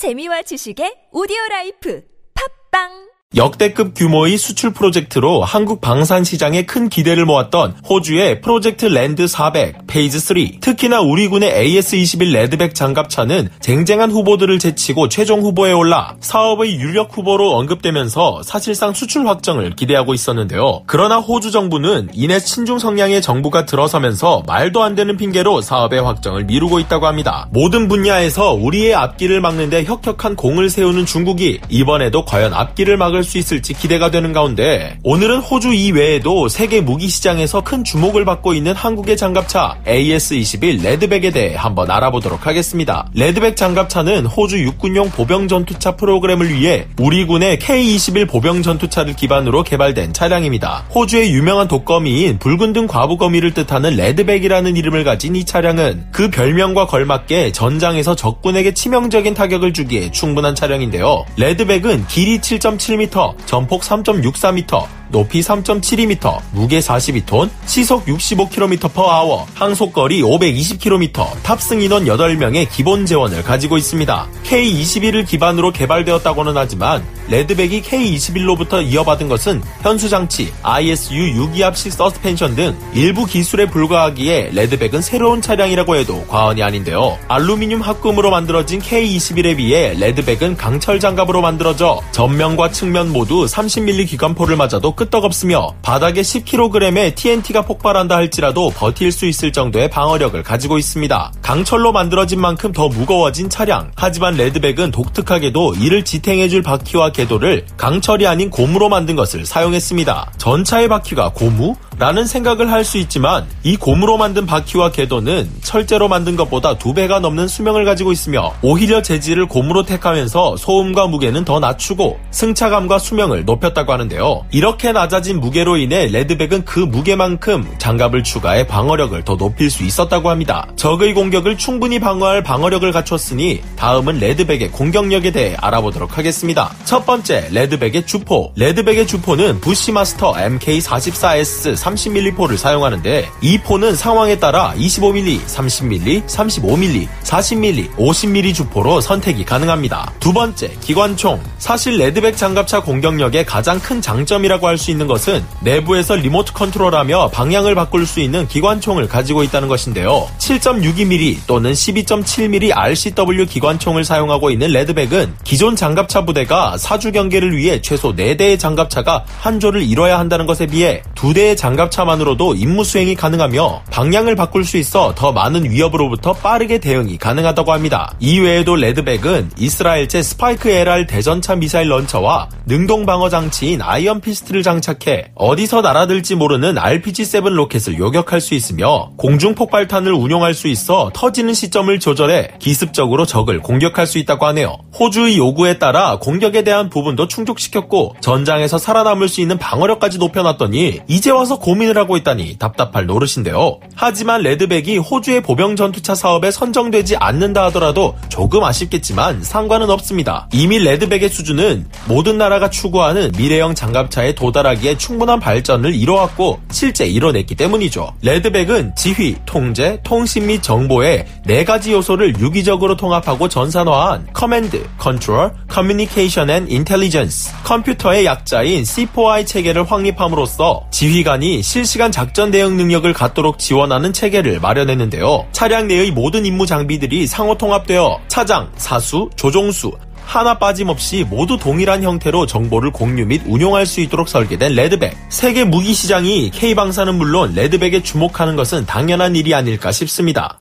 재미와 지식의 오디오 life. 팟빵 역대급 규모의 수출 프로젝트로 한국 방산 시장에 큰 기대를 모았던 호주의 프로젝트 Land 400 Phase 3. 특히나 우리 군의 AS-21 레드백 장갑차는 쟁쟁한 후보들을 제치고 최종 후보에 올라 사업의 유력 후보로 언급되면서 사실상 수출 확정을 기대하고 있었는데요. 그러나 호주 정부는 이내 친중 성향의 정부가 들어서면서 말도 안 되는 핑계로 사업의 확정을 미루고 있다고 합니다. 모든 분야에서 우리의 앞길을 막는데 혁혁한 공을 세우는 중국이 이번에도 과연 앞길을 막을 막을 수 있을지 기대가 되는 가운데 오늘은 호주 이외에도 세계 무기 시장에서 큰 주목을 받고 있는 한국의 장갑차 AS-21 레드백에 대해 한번 알아보도록 하겠습니다. 레드백 장갑차는 호주 육군용 보병 전투차 프로그램을 위해 우리 군의 K-21 보병 전투차를 기반으로 개발된 차량입니다. 호주의 유명한 독거미인 붉은 등 과부거미를 뜻하는 레드백이라는 이름을 가진 이 차량은 그 별명과 걸맞게 전장에서 적군에게 치명적인 타격을 주기에 충분한 차량인데요. 레드백은 길이 7.7m 전폭 3.64m, 높이 3.72m, 무게 42톤, 시속 65km/h, 항속거리 520km, 탑승 인원 8명의 기본 제원을 가지고 있습니다. K21을 기반으로 개발되었다고는 하지만 레드백이 K21로부터 이어받은 것은 현수장치, ISU 유기압식 서스펜션 등 일부 기술에 불과하기에 레드백은 새로운 차량이라고 해도 과언이 아닌데요. 알루미늄 합금으로 만들어진 K21에 비해 레드백은 강철 장갑으로 만들어져 전면과 측면 모두 30mm 기관포를 맞아도 끄떡없으며 바닥에 10kg의 TNT가 폭발한다 할지라도 버틸 수 있을 정도의 방어력을 가지고 있습니다. 강철로 만들어진 만큼 더 무거워진 차량. 하지만 레드백은 독특하게도 이를 지탱해줄 바퀴와 궤도를 강철이 아닌 고무로 만든 것을 사용했습니다. 전차의 바퀴가 고무? 라는 생각을 할 수 있지만 이 고무로 만든 바퀴와 궤도는 철제로 만든 것보다 두 배가 넘는 수명을 가지고 있으며 오히려 재질을 고무로 택하면서 소음과 무게는 더 낮추고 승차감과 수명을 높였다고 하는데요. 이렇게 낮아진 무게로 인해 레드백은 그 무게만큼 장갑을 추가해 방어력을 더 높일 수 있었다고 합니다. 적의 공격을 충분히 방어할 방어력을 갖췄으니 다음은 레드백의 공격력에 대해 알아보도록 하겠습니다. 첫 번째, 레드백의 주포. 레드백의 주포는 부시마스터 MK44S 30mm 포를 사용하는데 이 포는 상황에 따라 25mm, 30mm, 35mm, 40mm, 50mm 주포로 선택이 가능합니다. 두 번째, 기관총. 사실 레드백 장갑차 공격력의 가장 큰 장점이라고 할수 있는 것은 내부에서 리모트 컨트롤하며 방향을 바꿀 수 있는 기관총을 가지고 있다는 것인데요. 7.62mm 또는 12.7mm RCW 기관총을 사용하고 있는 레드백은 기존 장갑차 부대가 사주 경계를 위해 최소 4대의 장갑차가 한 조를 이뤄야 한다는 것에 비해 2대의 장갑 장갑차만으로도 임무 수행이 가능하며 방향을 바꿀 수 있어 더 많은 위협으로부터 빠르게 대응이 가능하다고 합니다. 이외에도 레드백은 이스라엘제 스파이크 LR 대전차 미사일 launcher와 능동 방어 장치인 아이언 피스트를 장착해 어디서 날아들지 모르는 RPG-7 로켓을 요격할 수 있으며 공중 폭발탄을 운용할 수 있어 터지는 시점을 조절해 기습적으로 적을 공격할 수 있다고 하네요. 호주의 요구에 따라 공격에 대한 부분도 충족시켰고 전장에서 살아남을 수 있는 방어력까지 높여놨더니 이제 와서 고민을 하고 있다니 답답할 노릇인데요. 하지만 레드백이 호주의 보병 전투차 사업에 선정되지 않는다 하더라도 조금 아쉽겠지만 상관은 없습니다. 이미 레드백의 수준은 모든 나라가 추구하는 미래형 장갑차에 도달하기에 충분한 발전을 이뤄왔고 실제 이뤄냈기 때문이죠. 레드백은 지휘, 통제, 통신 및 정보의 네 가지 요소를 유기적으로 통합하고 전산화한 command, control, communication and intelligence, computer의 약자인 C4I 체계를 확립함으로써 지휘관이 실시간 작전 대응 능력을 갖도록 지원하는 체계를 마련했는데요. 차량 내의 모든 임무 장비들이 상호 통합되어 차장, 사수, 조종수, 하나 빠짐없이 모두 동일한 형태로 정보를 공유 및 운용할 수 있도록 설계된 레드백. 세계 무기 시장이 K방사는 물론 레드백에 주목하는 것은 당연한 일이 아닐까 싶습니다.